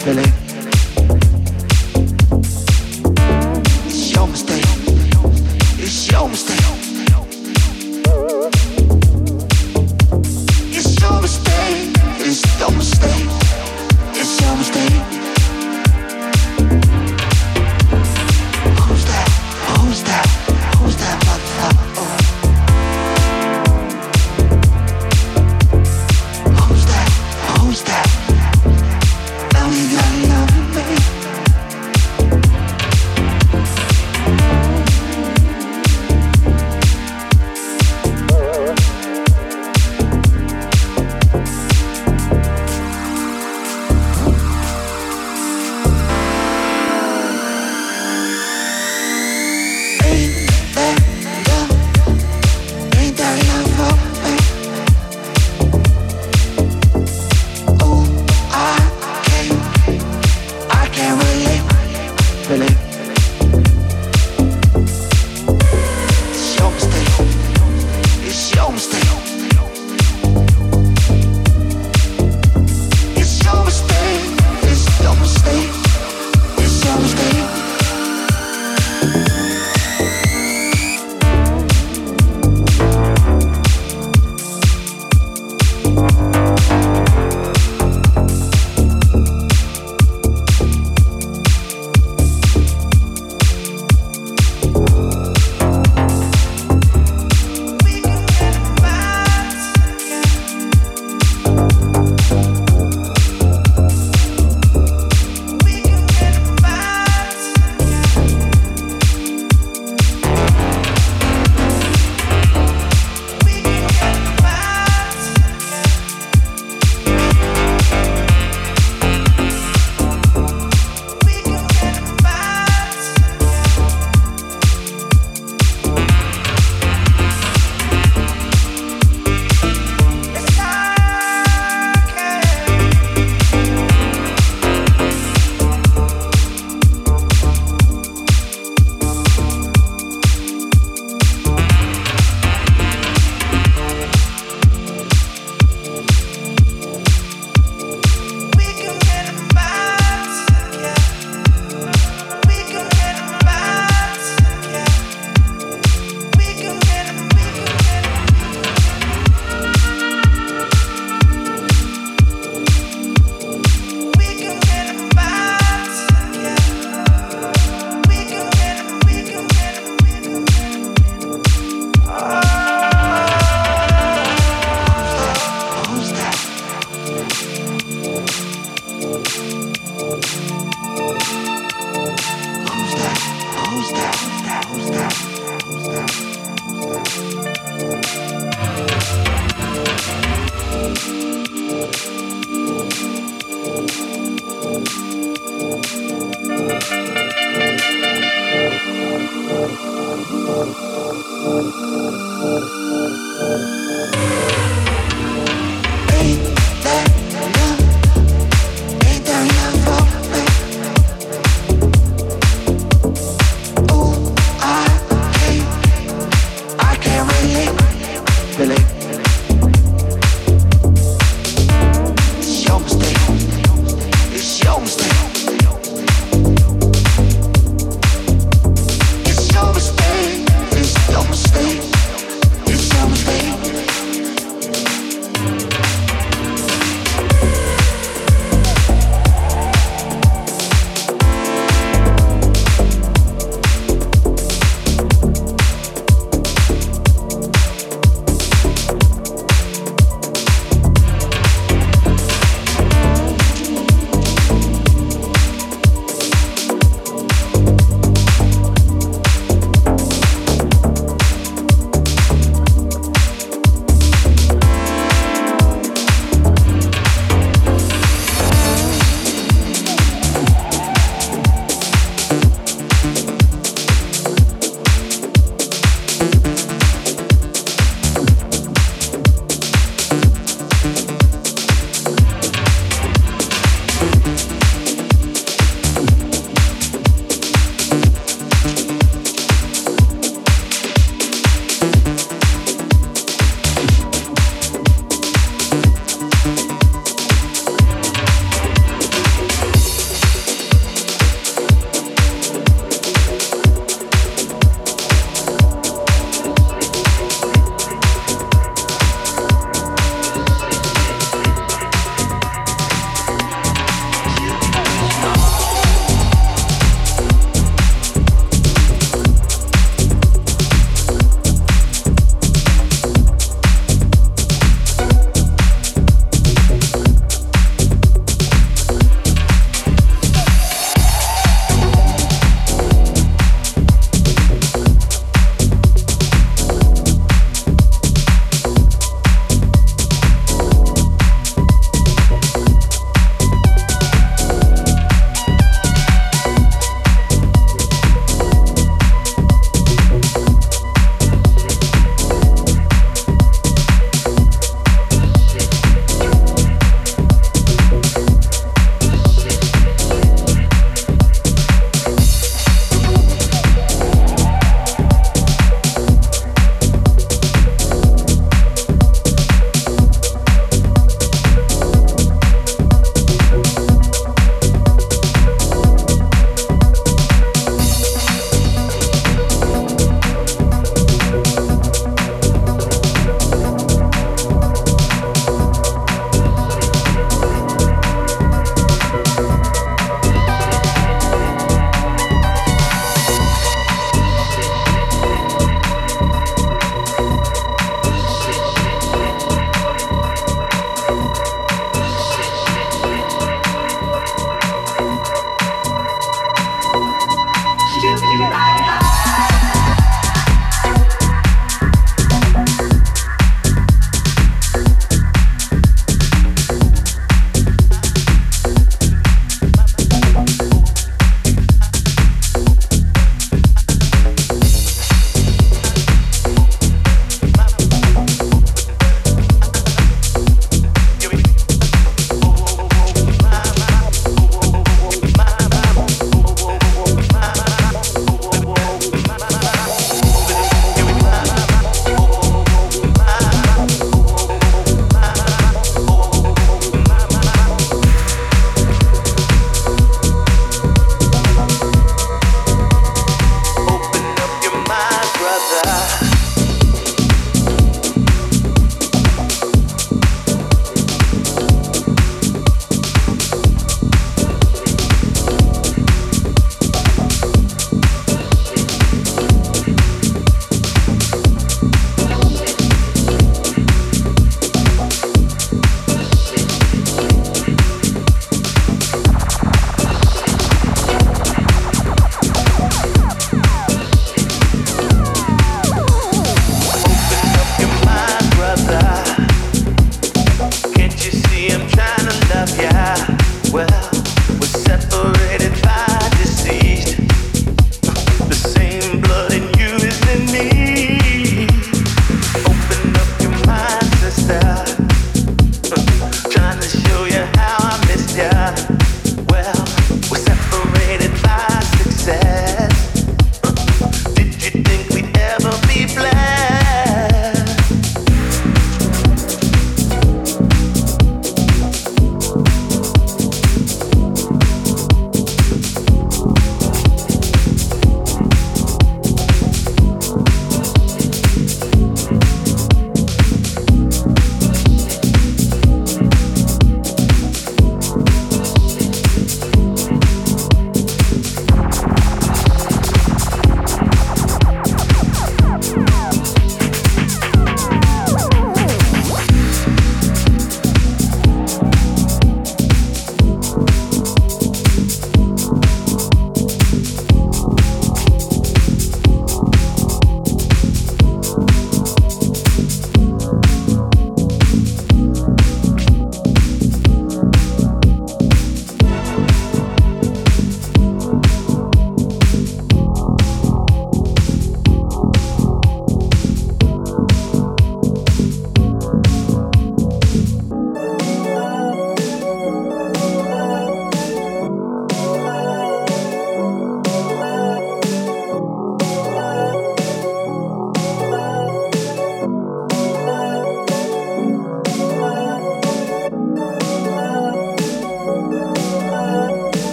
feeling.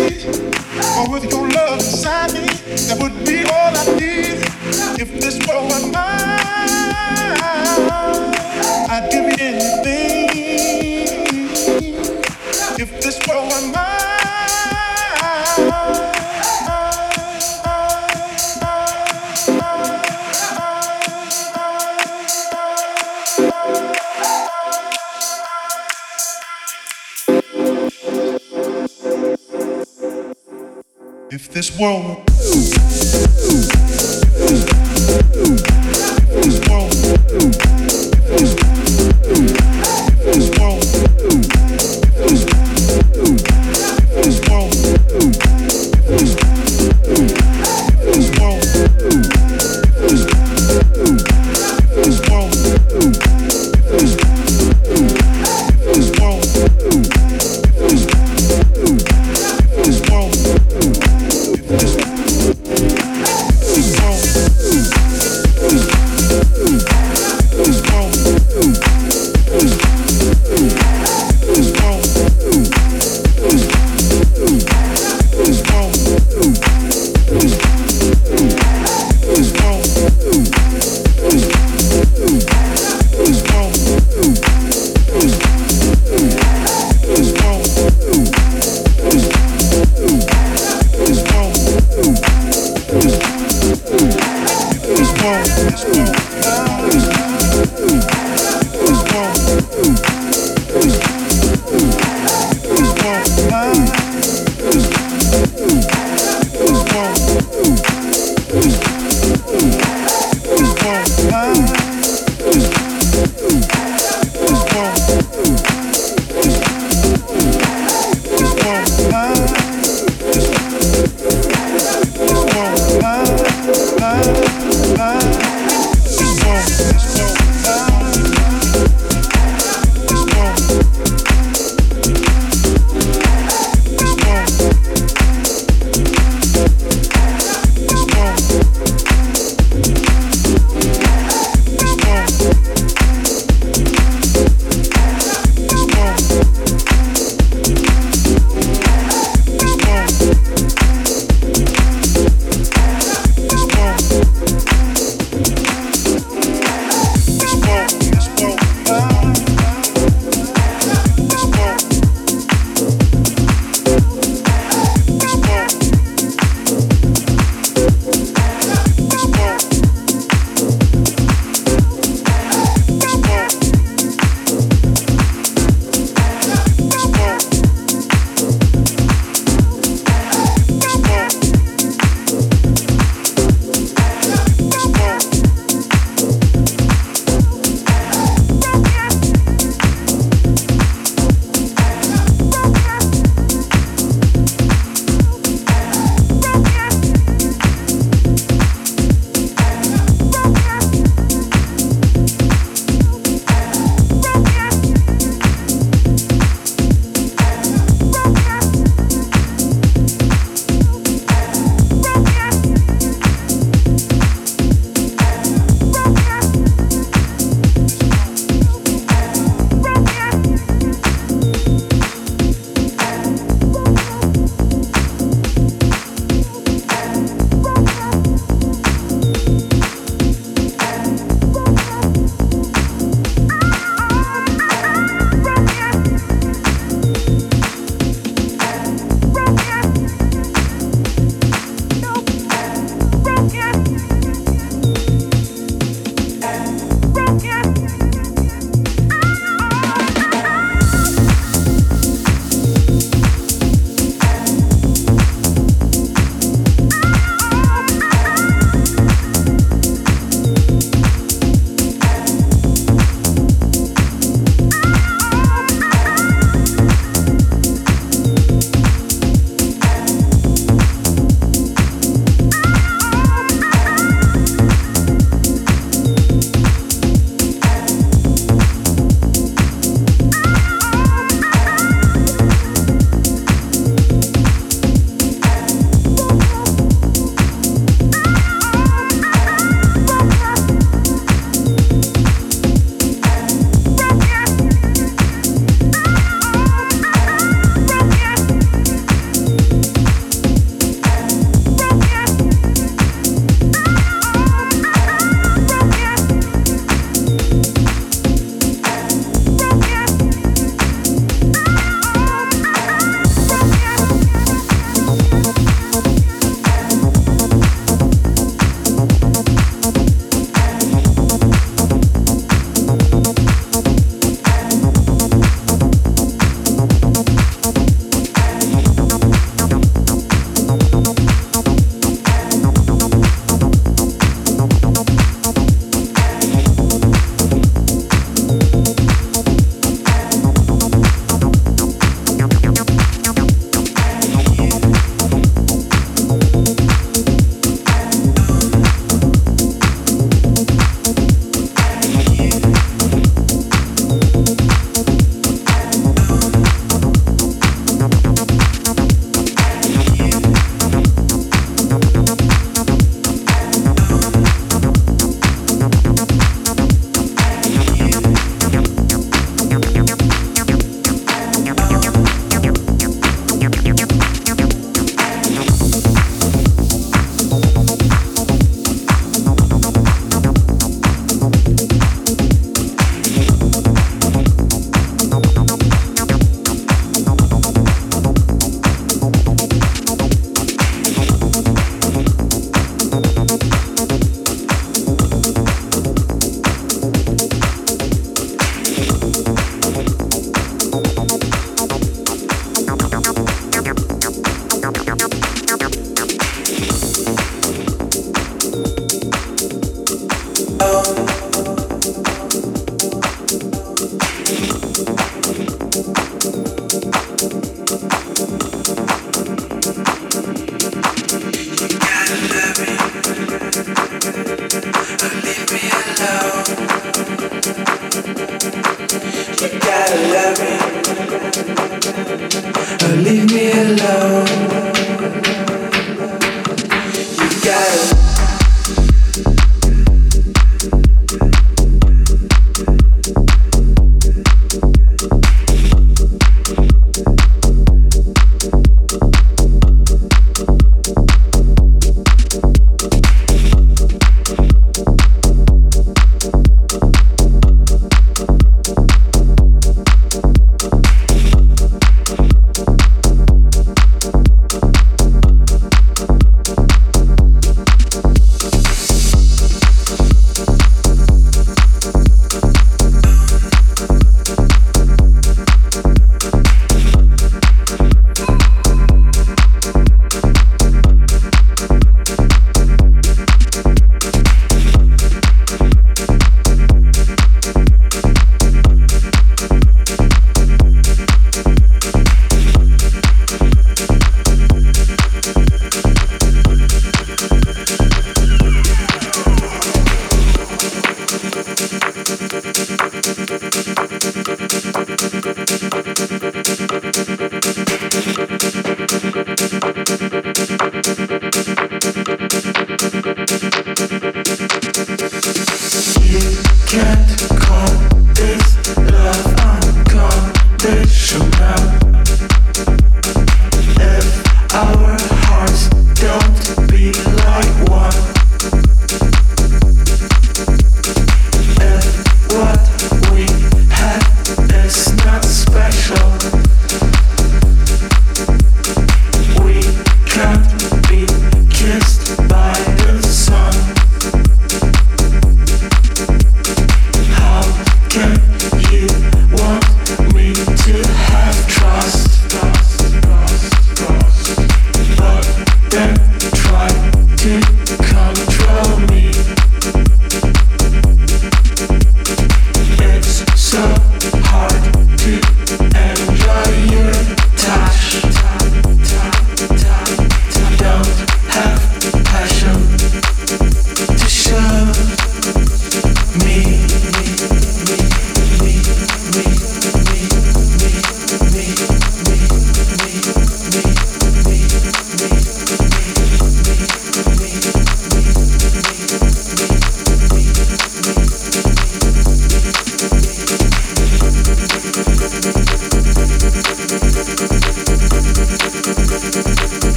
need. With your love inside me, that would be all I need. If this world were mine, I'd give ใช่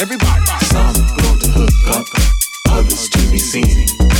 Everybody. Some go to hook up, others to be seen.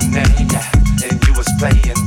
and you was playing.